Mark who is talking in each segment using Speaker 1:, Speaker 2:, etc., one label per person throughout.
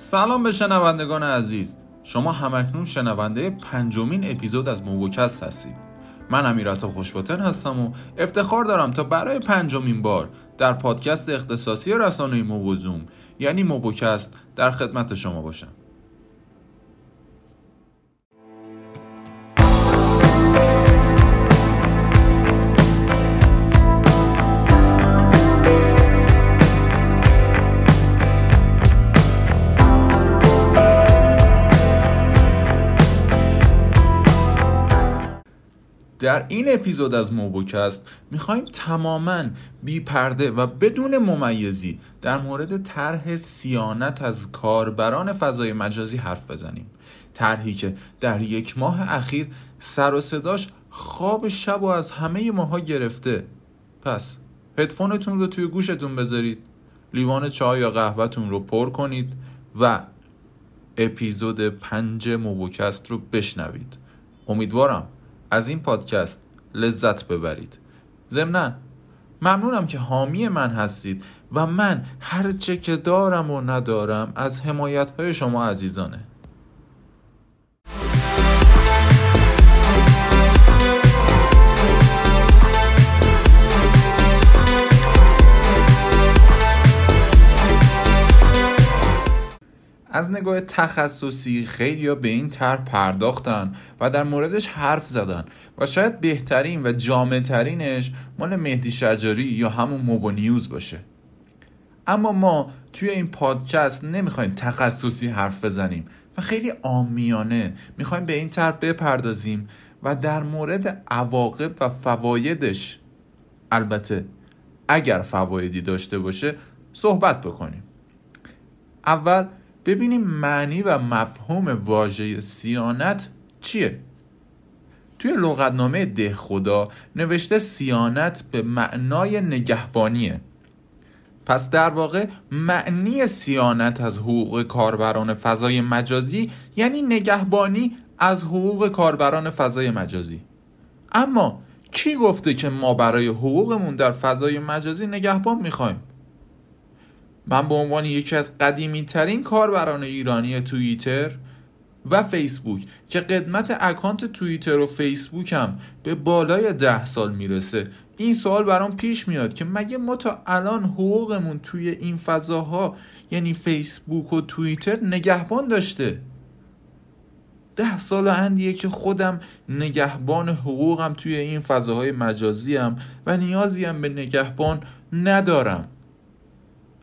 Speaker 1: سلام به شنوندگان عزیز. شما همکنون شنونده پنجمین اپیزود از موبوکست هستید. من امیرت خوشباتن هستم و افتخار دارم تا برای پنجمین بار در پادکست اختصاصی رسانه موبوزوم یعنی موبوکست در خدمت شما باشم. در این اپیزود از موبوکست می‌خوایم تماما بی پرده و بدون ممیزی در مورد طرح سیانت از کاربران فضای مجازی حرف بزنیم. طرحی که در یک ماه اخیر سر و صداش خواب شب و از همه ماها گرفته. پس هدفونتون رو توی گوشتون بذارید لیوان چای یا قهوهتون رو پر کنید و اپیزود پنج موبوکست رو بشنوید. امیدوارم از این پادکست لذت ببرید. ضمنا ممنونم که حامی من هستید و من هر چه که دارم و ندارم از حمایت های شما عزیزانه. از نگاه تخصصی خیلی به این طرح پرداختن و در موردش حرف زدن و شاید بهترین و جامعترینش مال مهدی شجاری یا همون موبو نیوز باشه. اما ما توی این پادکست نمی‌خوایم تخصصی حرف بزنیم و خیلی آمیانه می‌خوایم به این طرح بپردازیم و در مورد عواقب و فوایدش البته اگر فوایدی داشته باشه صحبت بکنیم. اول ببینیم معنی و مفهوم واژه سیانت چیه. توی لغتنامه ده خدا نوشته سیانت به معنای نگهبانیه. پس در واقع معنی سیانت از حقوق کاربران فضای مجازی یعنی نگهبانی از حقوق کاربران فضای مجازی. اما کی گفته که ما برای حقوقمون در فضای مجازی نگهبان می‌خوایم؟ من به عنوان یکی از قدیمی ترین کاربران ایرانی توییتر و فیسبوک که قدمت اکانت توییتر و فیسبوک هم به بالای ده سال می‌رسه. این سوال برام پیش میاد که مگه ما تا الان حقوقمون توی این فضاها یعنی فیسبوک و توییتر نگهبان داشته؟ ده سال اندیه که خودم نگهبان حقوقم توی این فضاهای مجازی هم و نیازی هم به نگهبان ندارم.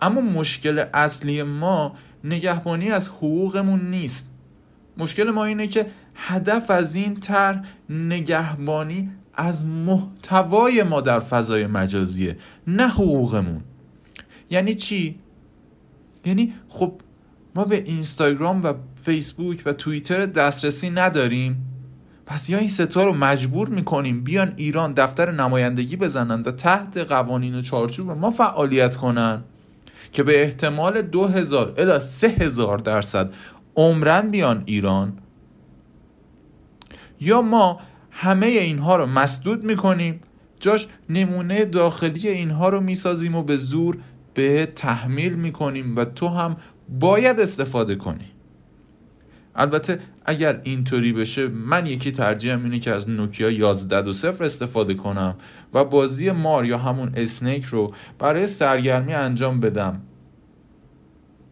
Speaker 1: اما مشکل اصلی ما نگهبانی از حقوقمون نیست. مشکل ما اینه که هدف از این طرح نگهبانی از محتوای ما در فضای مجازیه نه حقوقمون. یعنی چی؟ یعنی خب ما به اینستاگرام و فیسبوک و توییتر دسترسی نداریم. پس یا این ستا رو مجبور می‌کنیم بیان ایران دفتر نمایندگی بزنن و تحت قوانین و چارچوب ما فعالیت کنن؟ که به احتمال دو هزار الا سه درصد عمرن بیان ایران. یا ما همه اینها رو مسدود می‌کنیم جاش نمونه داخلی اینها رو می‌سازیم و به زور به تحمیل می‌کنیم و تو هم باید استفاده کنی. البته اگر اینطوری بشه من یکی ترجیحم اینه که از نوکیا 11 استفاده کنم و بازی مار یا همون اسنیک رو برای سرگرمی انجام بدم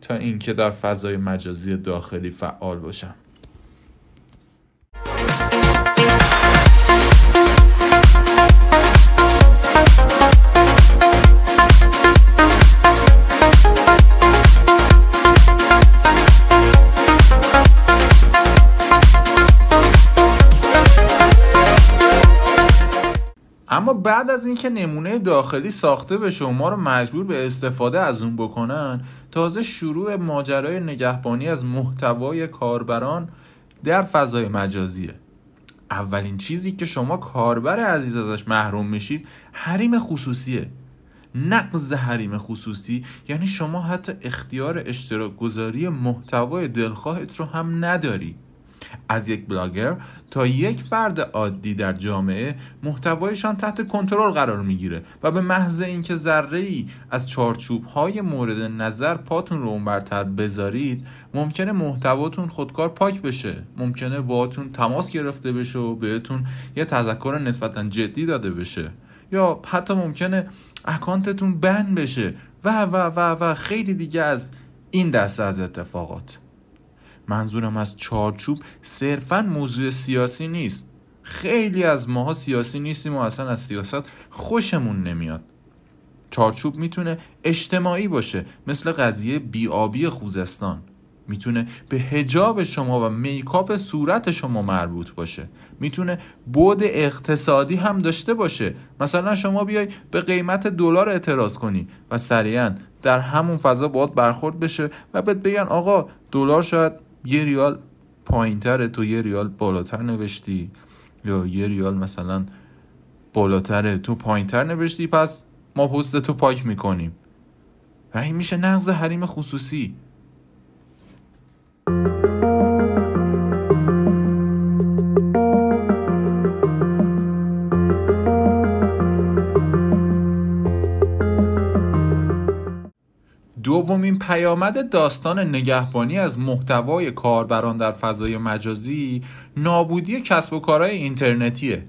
Speaker 1: تا اینکه در فضای مجازی داخلی فعال باشم. اما بعد از اینکه نمونه داخلی ساخته به شما رو مجبور به استفاده از اون بکنن تازه شروع ماجرای نگهبانی از محتوای کاربران در فضای مجازیه. اولین چیزی که شما کاربر عزیز ازش محروم میشید حریم خصوصیه. نقض حریم خصوصی یعنی شما حتی اختیار اشتراک گذاری محتوای دلخواهت رو هم نداری. از یک بلاگر تا یک فرد عادی در جامعه محتوایشان تحت کنترل قرار می‌گیره و به محض اینکه ذره ای از چارچوب های مورد نظر پاتون رو برتر بذارید ممکنه محتواتون خودکار پاک بشه. ممکنه باهاتون تماس گرفته بشه و بهتون یه تذکر نسبتا جدی داده بشه. یا حتی ممکنه اکانتتون بند بشه و و و و خیلی دیگه از این دسته از اتفاقات. منظورم از چارچوب صرفا موضوع سیاسی نیست. خیلی از ماها سیاسی نیستیم و اصلا از سیاست خوشمون نمیاد. چارچوب می‌تونه اجتماعی باشه مثل قضیه بیابی خوزستان. می‌تونه به هجاب شما و میکاپ صورت شما مربوط باشه. می‌تونه بود اقتصادی هم داشته باشه. مثلا شما بیای به قیمت دلار اعتراض کنی و سریعا در همون فضا باید برخورد بشه و بهت بگن آقا دلار شاید یه ریال پایینتره تو یه ریال بالاتر نوشتی. یا یه ریال مثلا بالاتره تو پایینتر نوشتی پس ما پست تو پاک می‌کنیم. و این میشه نقض حریم خصوصی. دومین پیامد داستان نگهبانی از محتوای کاربران در فضای مجازی نابودی کسب و کارهای اینترنتیه.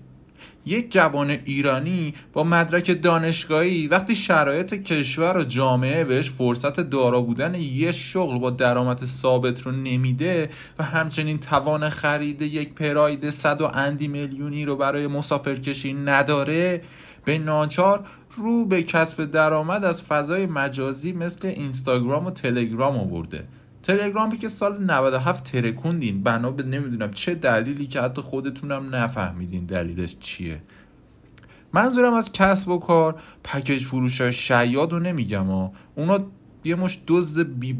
Speaker 1: یک جوان ایرانی با مدرک دانشگاهی وقتی شرایط کشور و جامعه بهش فرصت دارا بودن یه شغل با درآمد ثابت رو نمیده و همچنین توان خرید یک پراید صد و اندی میلیونی رو برای مسافرکشی نداره به ناچار رو به کسب درآمد از فضای مجازی مثل اینستاگرام و تلگرام آورده. تلگرامی که سال 97 ترکوندین. بنا به نمی‌دونم چه دلیلی که حتی خودتونم نفهمیدین دلیلش چیه. منظورم از کسب و کار پکیج فروش های شیاد رو نمیگم ها اونا یه مش بی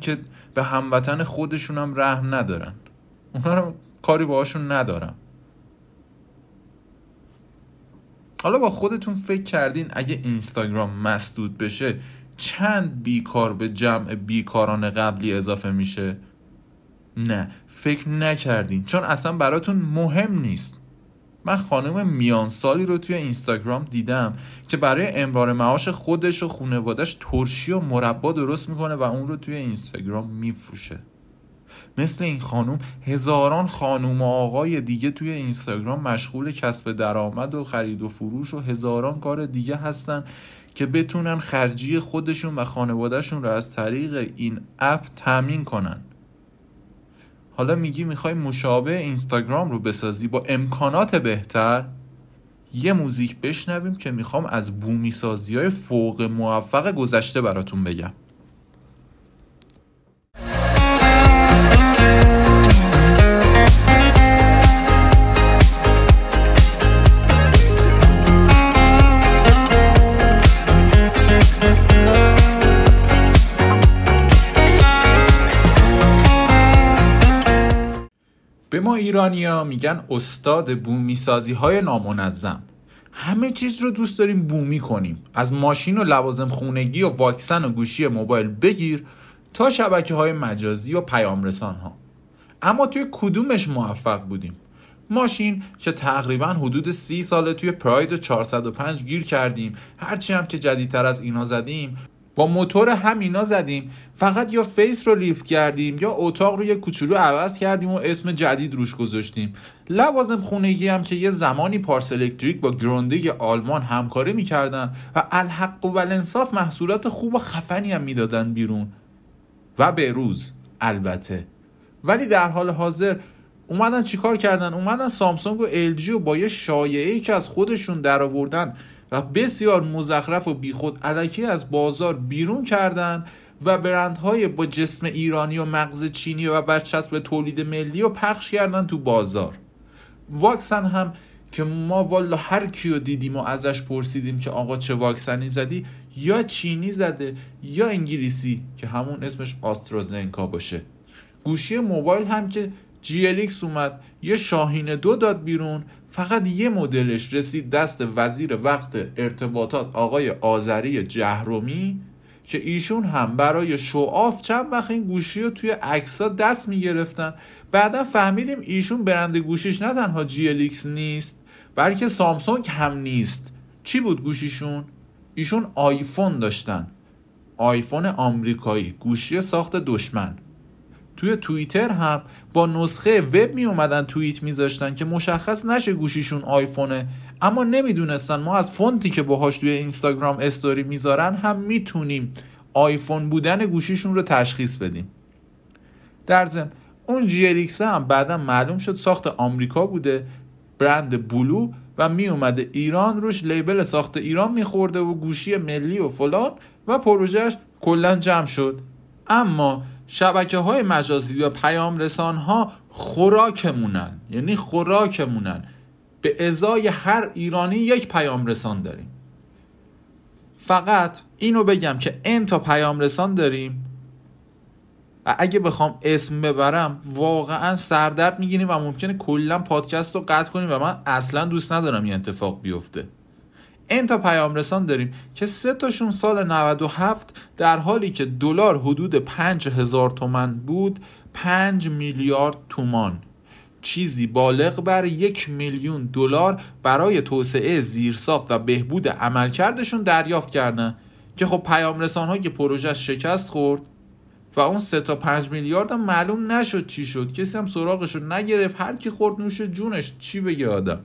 Speaker 1: که به هموطن خودشونم رحم ندارن. اونا رو کاری باهاشون ندارم. حالا با خودتون فکر کردین اگه اینستاگرام مسدود بشه چند بیکار به جمع بیکاران قبلی اضافه میشه؟ نه فکر نکردین چون اصلا براتون مهم نیست. من خانم میانسالی رو توی اینستاگرام دیدم که برای امرار معاش خودش و خانوادش ترشی و مربا درست می‌کنه و اون رو توی اینستاگرام میفروشه. مثل این خانوم هزاران خانوم و آقای دیگه توی اینستاگرام مشغول کسب درآمد و خرید و فروش و هزاران کار دیگه هستن که بتونن خرجی خودشون و خانوادهشون رو از طریق این اپ تامین کنن. حالا میگی می‌خوای مشابه اینستاگرام رو بسازی با امکانات بهتر؟ یه موزیک بشنویم که می‌خوام از بومی سازی های فوق موفق گذشته براتون بگم. ما ایرانیا میگن استاد بومی سازی های نامنظم. همه چیز رو دوست داریم بومی کنیم. از ماشین و لوازم خونگی و واکسن و گوشی موبایل بگیر تا شبکه های مجازی و پیام رسان ها اما توی کدومش موفق بودیم؟ ماشین که تقریبا حدود سی ساله توی پراید 405 گیر کردیم. هرچی هم که جدیدتر از اینا زدیم با موتور همینا زدیم. فقط یا face رو lift کردیم یا اتاق رو یه کوچولو عوض کردیم و اسم جدید روش گذاشتیم. لوازم خونگی هم که یه زمانی پارس الکتریک با گرونده آلمان همکاری می‌کردن و الحق و الانصاف محصولات خوب و خفنی هم می‌دادن بیرون. و به روز البته. ولی در حال حاضر اومدن چیکار کردن؟ اومدن سامسونگ و الژی و با یه شایعه ای که از خودشون درآوردن و بسیار مزخرف و بیخود علکی از بازار بیرون کردن و برندهای با جسم ایرانی و مغز چینی و برچسب تولید ملی و پخش کردن تو بازار. واکسن هم که ما والا هر کیو دیدیم و ازش پرسیدیم که آقا چه واکسنی زدی یا چینی زده یا انگلیسی که همون اسمش آسترازنکا باشه. گوشی موبایل هم که جی اومد یه شاهین دو داد بیرون فقط یه مدلش رسید دست وزیر وقت ارتباطات آقای آذری جهرومی که ایشون هم برای شوآف چند وقت این گوشی رو توی عکسا دست می‌گرفتن. بعدا فهمیدیم ایشون برند گوشیش نه تنها GLX نیست بلکه سامسونگ هم نیست. چی بود گوشیشون؟ ایشون آیفون داشتن. آیفون آمریکایی گوشی ساخت دشمن. توی توییتر هم با نسخه وب می اومدن توییت میذاشتن که مشخص نشه گوشیشون آیفونه. اما نمی‌دونستن ما از فونتی که باهاش توی اینستاگرام استوری می‌ذارن هم می‌تونیم آیفون بودن گوشیشون رو تشخیص بدیم. در ضمن اون جی هم بعدا معلوم شد ساخت آمریکا بوده برند بلو و می اومده ایران روش لیبل ساخت ایران میخورده و گوشی ملی و فلان و پروژهش کلا جمع شد. اما شبکه های مجازی و پیام رسان ها خوراکمونن. یعنی خوراکمونن. به ازای هر ایرانی یک پیام رسان داریم. فقط اینو بگم که این تا پیام رسان داریم. و اگه بخوام اسم ببرم واقعا سردرد می‌گیریم و ممکنه کلا پادکست رو قطع کنیم و من اصلا دوست ندارم این اتفاق بیفته. این تا پیام رسان داریم که سه تاشون سال 97 در حالی که دلار حدود 5000 تومن بود 5 میلیارد تومان. چیزی بالغ بر یک میلیون دلار برای توسعه زیرساخت و بهبود عملکردشون دریافت کردن که خب پیام رسان که پروژه شکست خورد و اون سه تا 5 میلیارد معلوم نشد چی شد. کسی هم سراغش رو نگرفت. هر کی خورد نوش جونش. چی بگه آدم؟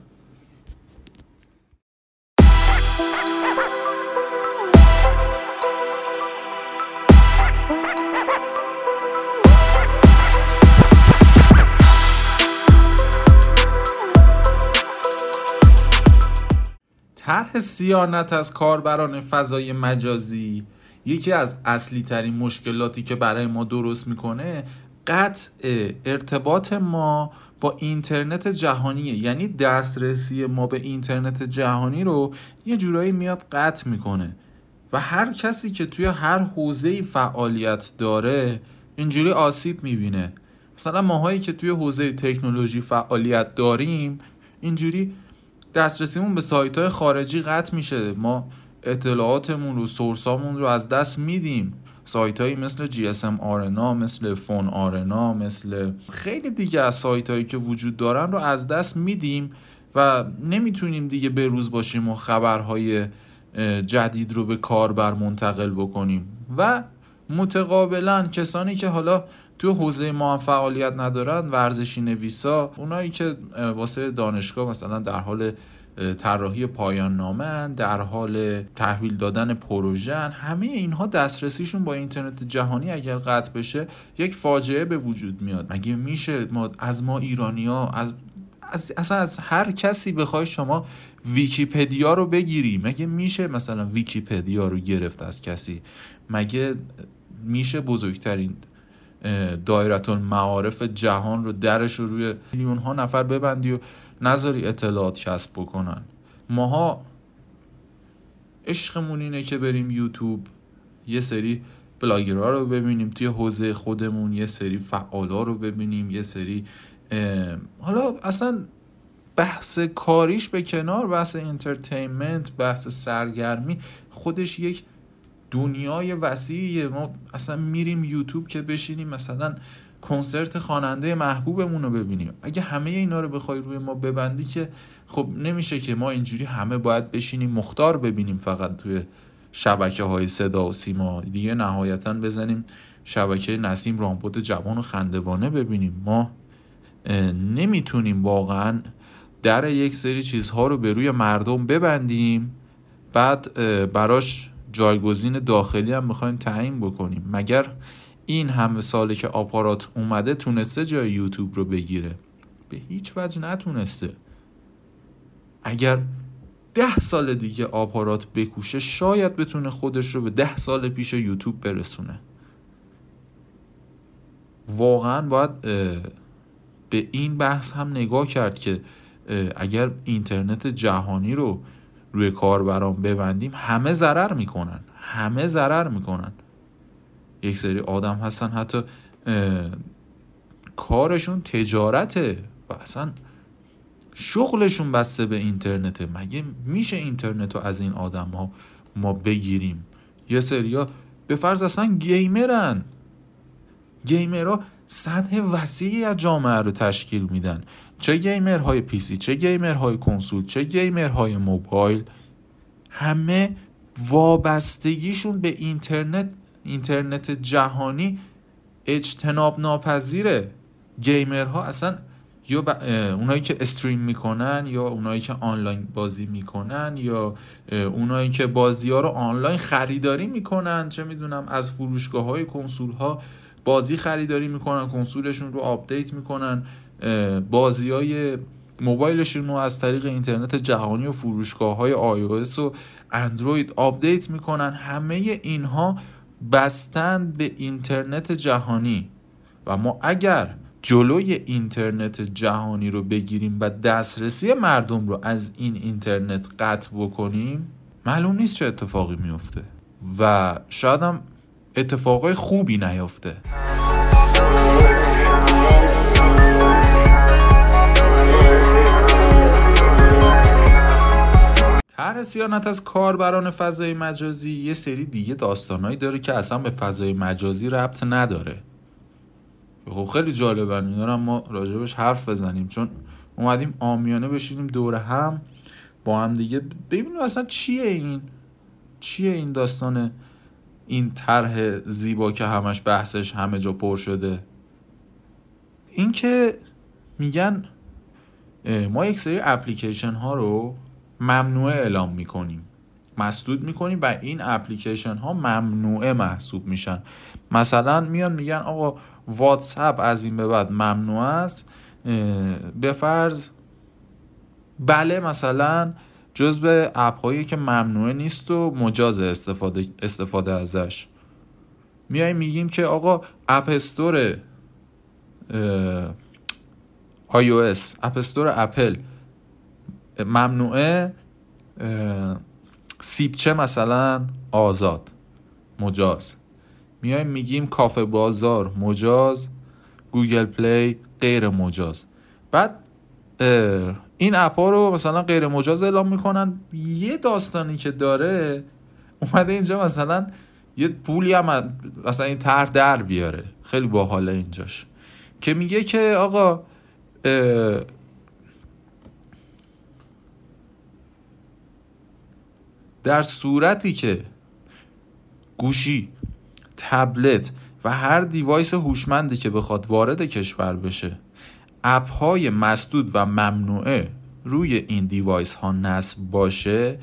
Speaker 1: طرح سیانت از کاربران فضای مجازی یکی از اصلی ترین مشکلاتی که برای ما درست می‌کنه قطع ارتباط ما با اینترنت جهانیه. یعنی دسترسی ما به اینترنت جهانی رو یه جورایی میاد قطع می‌کنه. و هر کسی که توی هر حوزه فعالیت داره اینجوری آسیب می‌بینه. مثلا ماهایی که توی حوزه تکنولوژی فعالیت داریم اینجوری دسترسیمون به سایت های خارجی قطع میشه. ما اطلاعاتمون رو سورسامون رو از دست میدیم. سایت هایی مثل GSM آرنا مثل فون آرنا مثل خیلی دیگه از سایت هایی که وجود دارن رو از دست میدیم و نمی‌تونیم دیگه به روز باشیم و خبرهای جدید رو به کاربر منتقل بکنیم. و متقابلا کسانی که حالا تو حوزه ما فعالیت ندارن ورزشی نویسا اونایی که واسه دانشگاه مثلا در حال طراحی پایان نامه در حال تحویل دادن پروژه همه اینها دسترسیشون با اینترنت جهانی اگر قطع بشه یک فاجعه به وجود میاد. مگه میشه ما از ما ایرانی ها از از اصلا از هر کسی بخوای شما ویکیپدیا رو بگیری؟ مگه میشه مثلا ویکیپدیا رو گرفت از کسی؟ مگه میشه بزرگترین دایره المعارف جهان رو درش رو روی میلیون ها نفر ببندی و نذاری اطلاعات کسب بکنن. ماها عشقمون اینه که بریم یوتیوب یه سری بلاگرها رو ببینیم توی حوزه خودمون یه سری فعالا رو ببینیم یه سری حالا اصلا بحث کاریش به کنار بحث entertainment بحث سرگرمی خودش یک دنیای وسیعیه ما اصلا میریم یوتیوب که بشینیم مثلا کنسرت خواننده محبوبمون رو ببینیم. اگه همه اینا رو بخوای روی ما ببندی که خب نمیشه که ما اینجوری همه باید بشینیم مختار ببینیم فقط توی شبکه های صدا و سیما. دیگه نهایتا بزنیم شبکه نسیم رامپوت جوان و خندوانه ببینیم. ما نمی‌تونیم واقعا در یک سری چیزها رو به روی مردم ببندیم. بعد براش جایگزین داخلی هم می‌خوایم تعیین بکنیم. مگر این همه ساله که آپارات اومده تونسته جای یوتیوب رو بگیره؟ به هیچ وجه نتونسته. اگر ده سال دیگه آپارات بکوشه شاید بتونه خودش رو به ده سال پیش یوتیوب برسونه. واقعا باید به این بحث هم نگاه کرد که اگر اینترنت جهانی رو روی کاربران ببندیم همه ضرر می‌کنن همه ضرر می‌کنن. یک سری آدم هستن حتی کارشون تجارته و اصلا شغلشون بسته به اینترنته. مگه میشه اینترنت رو از این آدم ها ما بگیریم؟ یه سریا به فرض اصلا گیمرن. گیمرها سطح وسیعی از جامعه رو تشکیل میدن. چه گیمرهای PC چه گیمرهای کنسول چه گیمرهای موبایل همه وابستگیشون به اینترنت اینترنت جهانی اجتناب ناپذیره گیمرها اصلا یا اونایی که stream می‌کنن یا اونایی که آنلاین بازی می‌کنن یا اونایی که بازی ها رو آنلاین خریداری می‌کنن چه می‌دونم از فروشگاه های کنسول ها بازی خریداری می‌کنن کنسولشون رو update می‌کنن. بازی های موبایلشون رو از طریق اینترنت جهانی و فروشگاه های iOS و اندروید update می‌کنن. همه اینها بسته‌اند به اینترنت جهانی. و ما اگر جلوی اینترنت جهانی رو بگیریم و دسترسی مردم رو از این اینترنت قطع بکنیم معلوم نیست چه اتفاقی میفته و شاید هم اتفاقای خوبی نیفته طرح سیانت از کاربران فضای مجازی یه سری دیگه داستانهایی داره که اصلا به فضای مجازی ربط نداره. خب خیلی جالبه اینا ما راجبش حرف بزنیم. چون اومدیم آمیانه بشینیم دور هم با هم دیگه ببینیم اصلا چیه این چیه این داستان این طرح زیبا که همش بحثش همه جا پر شده. این که میگن ما یک سری اپلیکیشن ها رو ممنوعه اعلام می‌کنیم. مسدود می‌کنیم و این اپلیکیشن ها ممنوعه محسوب میشن. مثلا میان میگن آقا واتساپ از این به بعد ممنوع است به فرض بله مثلا جزء اپ هایی که ممنوعه نیست و مجاز استفاده استفاده ازش. میایم میگیم که آقا اپ استور iOS اپ استور اپل ممنوعه سیپچه مثلا؟ آزاد مجاز. میایم میگیم کافه بازار مجاز. گوگل پلی غیر مجاز. بعد این app ها رو مثلا غیر مجاز اعلام می‌کنن. یه داستانی که داره اومده اینجا مثلا یه پولی هم مثلا اینتر در بیاره. خیلی باحاله اینجاش. که میگه که آقا در صورتی که گوشی تبلت و هر device هوشمندی که بخواد وارد کشور بشه app های مسدود و ممنوعه روی این device ها نصب باشه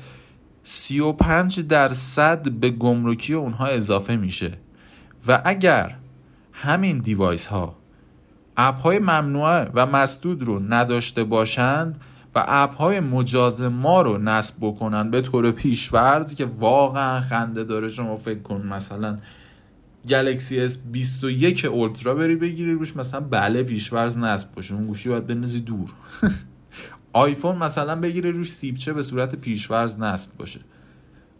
Speaker 1: 35 درصد به گمرکی اونها اضافه میشه. و اگر همین device ها app های ممنوعه و مسدود رو نداشته باشند و app های مجاز ما رو نصب بکنن به طور پیش‌فرض که واقعا خنده داره. شما فکر کن مثلا گلکسی اس 21 اولترا بری بگیری روش مثلا بله پیشورز نصب باشه. اون گوشی باید بنزی دور. آیفون مثلا بگیره روش سیبچه به صورت پیشورز نصب باشه.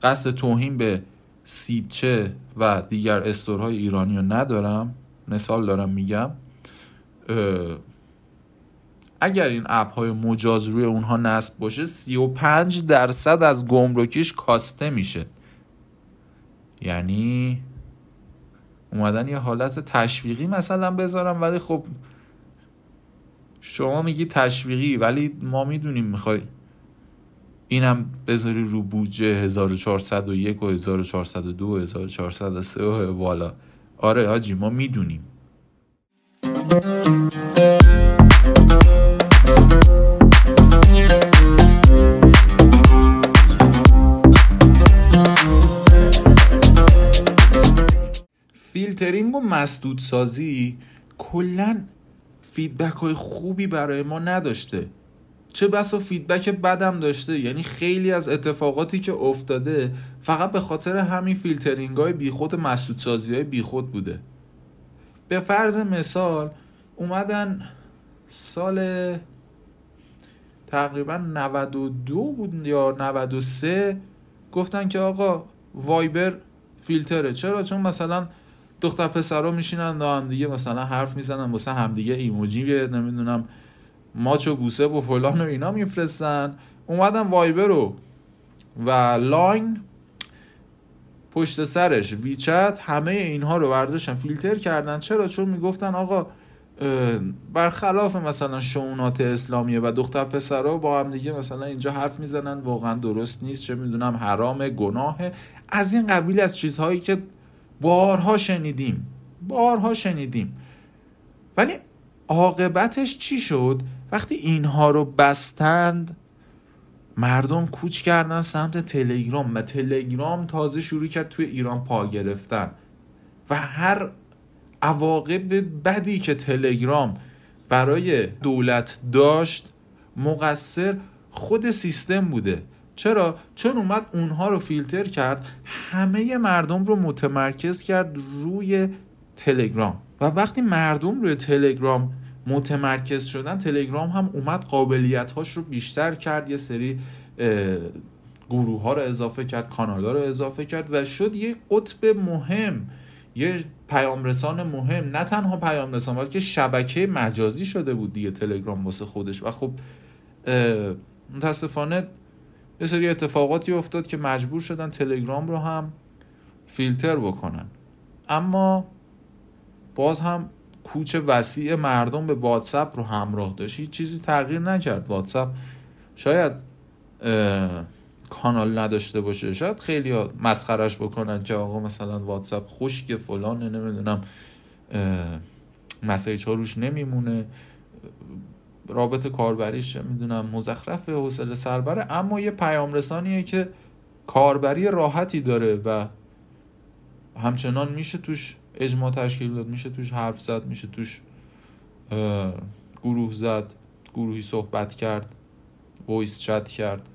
Speaker 1: قصد توهین به سیبچه و دیگر استورهای ایرانی رو ندارم. مثال دارم میگم اگر این اپ های مجاز روی اونها نصب باشه 35 درصد از گمرکیش کاسته میشه. یعنی اومدن یه حالت تشویقی مثلا بذارم ولی خب شما میگی تشویقی ولی ما می‌دونیم می‌خوای اینم بذاری رو بودجه 1401 و 1402 و 1403 و والا آره آجی ما می‌دونیم. فیلترینگ و مسدود سازی کلا feedback های خوبی برای ما نداشته. چه بسا feedback بدم داشته؟ یعنی خیلی از اتفاقاتی که افتاده فقط به خاطر همین فیلترینگ های بیخود مسدودسازی های بیخود بوده. به فرض مثال اومدن سال تقریبا 92 بود یا 93 گفتن که آقا وایبر فیلتره. چرا؟ چون مثلا دختر پسرا میشینن با هم دیگه مثلا حرف می‌زنن واسه همدیگه ایموجی نمی‌دونم ماچ و بوسه و فلان و اینا میفرستن. اومدن وایبر رو و لاین پشت سرش ویچت همه اینها رو برداشتن فیلتر کردن. چرا؟ چون می‌گفتن آقا برخلاف مثلا شئونات اسلامیه و دختر پسرها با هم دیگه مثلا اینجا حرف می‌زنن واقعا درست نیست چه می‌دونم حرام گناهه. از این قبیل از چیزهایی که بارها شنیدیم بارها شنیدیم. ولی عاقبتش چی شد؟ وقتی اینها رو بستند مردم کوچ کردن سمت تلگرام و تلگرام تازه شروع کرد توی ایران پا گرفتن. و هر عواقب بدی که تلگرام برای دولت داشت مقصر خود سیستم بوده. چرا؟ چون اومد اونها رو فیلتر کرد همه مردم رو متمرکز کرد روی تلگرام. و وقتی مردم روی تلگرام متمرکز شدن تلگرام هم اومد قابلیت هاش رو بیشتر کرد یه سری گروه ها رو اضافه کرد کانال ها رو اضافه کرد و شد یه قطب مهم یه پیام رسان مهم. نه تنها پیام رسان بلکه شبکه مجازی شده بود دیگه تلگرام واسه خودش. و خب متاسفانه یه سری اتفاقاتی افتاد که مجبور شدن تلگرام رو هم فیلتر بکنن. اما باز هم کوچ وسیع مردم به واتساپ رو همراه داشت. هیچ چیزی تغییر نکرد. واتساپ شاید کانال نداشته باشه. شاید خیلی مسخرش بکنن که آقا مثلا واتساپ خشک فلان نمی‌دونم مسیج ها روش نمیمونه. رابط کاربریش می‌دونم مزخرف حوصله سربره اما یه پیام رسانیه که کاربری راحتی داره و همچنان میشه توش اجماع تشکیل داد میشه توش حرف زد میشه توش گروه زد گروهی صحبت کرد voice chat کرد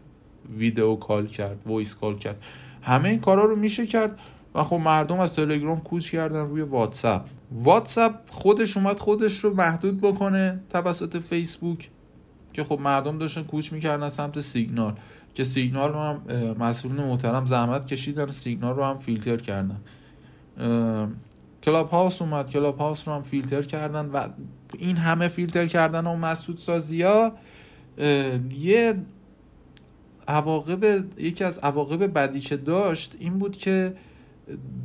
Speaker 1: video call کرد voice call کرد. همه این کارا رو میشه کرد. و خب مردم از تلگرام کوچ کردن روی واتساپ. واتساپ خودش اومد خودش رو محدود بکنه توسط فیسبوک که خب مردم داشتن کوچ می‌کردن سمت سیگنال که سیگنال رو هم مسئولین محترم زحمت کشیدن سیگنال رو هم فیلتر کردن. کلاب هاوس اومد کلاب هاوس رو هم فیلتر کردن و این همه فیلتر کردن و مسدود سازی ها یه عواقب یکی از عواقب بدی که داشت این بود که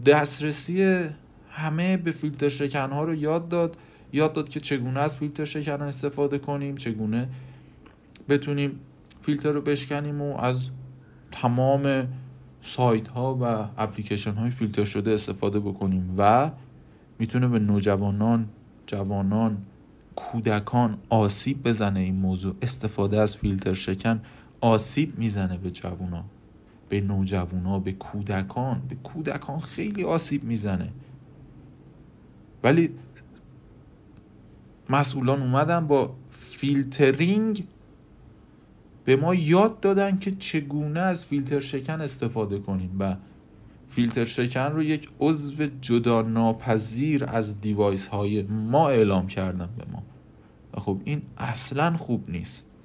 Speaker 1: دسترسی همه به فیلتر شکن ها رو یاد داد. یاد داد که چگونه از فیلتر شکن استفاده کنیم چگونه بتونیم فیلتر رو بشکنیم و از تمام سایت ها و اپلیکیشن های فیلتر شده استفاده بکنیم و می‌تونه به نوجوانان جوانان کودکان آسیب بزنه این موضوع. استفاده از فیلتر شکن آسیب می‌زنه به جوونا. به نوجوانا به کودکان. به کودکان خیلی آسیب می‌زنه. ولی مسئولان اومدن با فیلترینگ به ما یاد دادن که چگونه از فیلتر شکن استفاده کنیم و فیلتر شکن رو یک عضو جدا ناپذیر از device های ما اعلام کردن به ما. و خب این اصلا خوب نیست.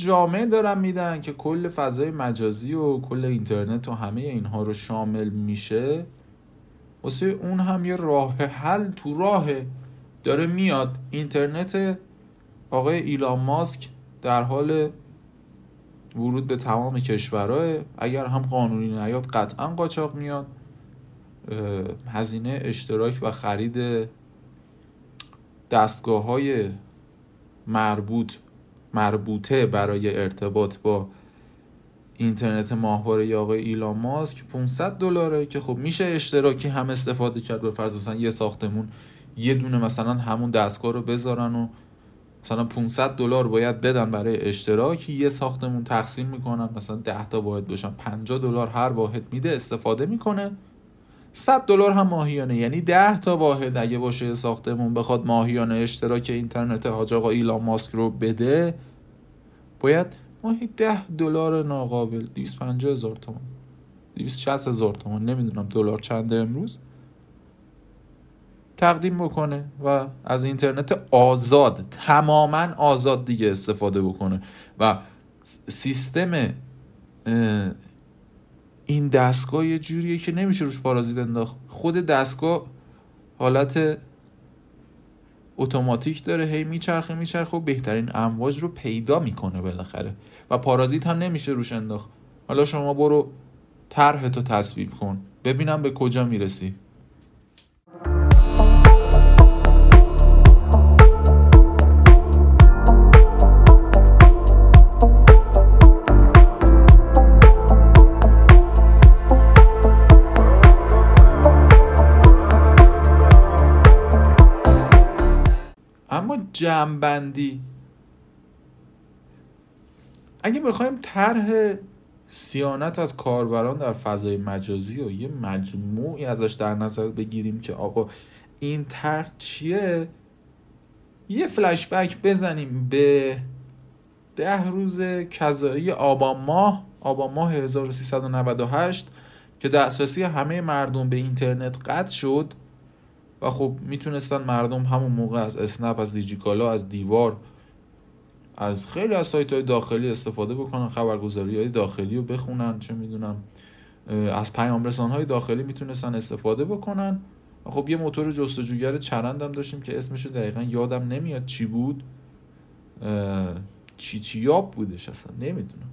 Speaker 1: طرح جامع دارن میدن که کل فضای مجازی و کل اینترنت و همه اینها رو شامل میشه. واسه اون هم یه راه حل تو راه داره میاد. اینترنت آقای ایلان ماسک در حال ورود به تمام کشورها اگر هم قانونی نیاد قطعا قاچاق میاد. هزینه اشتراک و خرید دستگاه های مربوط مربوطه برای ارتباط با اینترنت ماهواره آقای ایلان ماسک 500 دلاره که خب میشه اشتراکی هم استفاده کرد به فرض مثلا یه ساختمون یه دونه مثلا همون دستگاه رو بذارن و مثلا 500 دلار باید بدن برای اشتراکی یه ساختمون تقسیم می‌کنن مثلا 10 تا واحد باشن 50 دلار هر واحد میده استفاده می‌کنه. 100 دلار هم ماهیانه. یعنی 10 تا واحد اگه باشه ساختمون بخواد ماهیانه اشتراک اینترنت حاج آقا ایلان ماسک رو بده باید ماهی 10 دلار ناقابل 250 هزار تومان. 260 هزار تومان. نمی‌دونم دلار چنده امروز. تقدیم بکنه و از اینترنت آزاد تماما آزاد دیگه استفاده بکنه. و سیستم این دستگاه یه جوریه که نمیشه روش پارازیت انداخت. خود دستگاه حالت اتوماتیک داره هی میچرخه میچرخه و بهترین امواج رو پیدا می‌کنه بالاخره. و پارازیت هم نمیشه روش انداخت. حالا شما برو طرح تو تصویب کن. ببینم به کجا می‌رسی. جمعبندی. اگه بخوایم طرح سیانت از کاربران در فضای مجازی و یه مجموعی ازش در نظر بگیریم که آقا این طرح چیه یه فلشبک بزنیم به ده روز کذایی آبان ماه آبان ماه 1398 که دسترسی همه مردم به اینترنت قطع شد. و خب می‌تونستن مردم همون موقع از اسنپ از دیجیکالا از دیوار از خیلی از سایت های داخلی استفاده بکنن خبرگزاری های داخلی رو بخونن چه می‌دونم از پیام رسان های داخلی می‌تونستن استفاده بکنن. خب یه موتور جستجوگر چرندم داشتیم که اسمش دقیقا یادم نمیاد چی بود. چی چیاب بودش اصلا نمی‌دونم.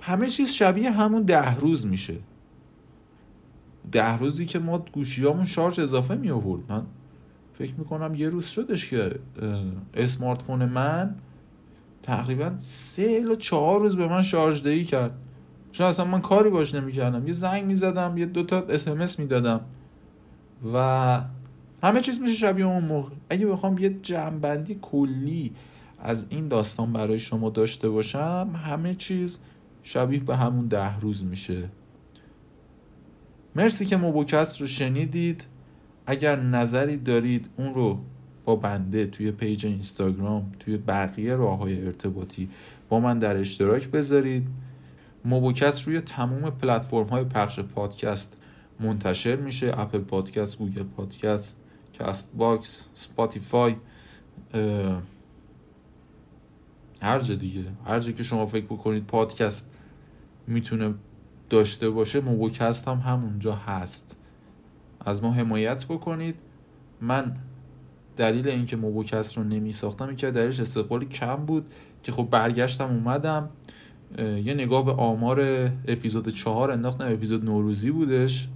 Speaker 1: همه چیز شبیه همون ده روز میشه. ده روزی که ما گوشیامون شارژ اضافه می آورد من فکر می‌کنم یه روز شدش که اسمارت فون من تقریبا سه یا چهار روز به من شارژ دهی کرد. چون اصلا من کاری باش نمی‌کردم. یه زنگ می‌زدم یه دوتا اسمس می‌دادم. و همه چیز میشه شبیه اون موقع. اگه بخوام یه جمعبندی کلی از این داستان برای شما داشته باشم همه چیز شبیه به همون ده روز میشه. مرسی که موبوکست رو شنیدید. اگر نظری دارید اون رو با بنده توی page اینستاگرام توی بقیه راه های ارتباطی با من در اشتراک بذارید. موبوکست روی تموم پلتفرم های پخش پادکست منتشر میشه. Apple Podcast Google Podcast Castbox Spotify هر جا دیگه. هر جا که شما فکر بکنید پادکست می‌تونه داشته باشه موبوکست هم همونجا هست. از ما حمایت بکنید. من دلیل اینکه موبوکست رو نمی ساختم که درش استقبال کم بود که خب برگشتم اومدم. یه نگاه به آمار اپیزود چهار انداختم اپیزود نوروزی بودش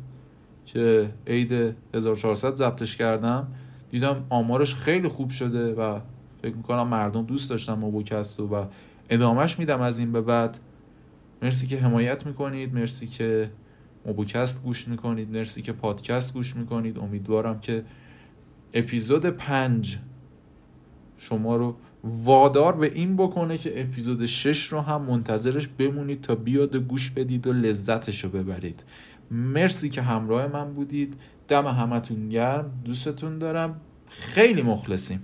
Speaker 1: که عید 1400 ضبطش کردم. دیدم آمارش خیلی خوب شده و فکر می‌کنم مردم دوست داشتن موبوکست و ادامهش میدم از این به بعد. مرسی که حمایت می‌کنید مرسی که موبوکست گوش می‌کنید مرسی که پادکست گوش می‌کنید. امیدوارم که اپیزود پنج شما رو وادار به این بکنه که اپیزود شش رو هم منتظرش بمونید تا بیاد گوش بدید و لذتش رو ببرید. مرسی که همراه من بودید. دم همتون گرم. دوستتون دارم. خیلی مخلصیم.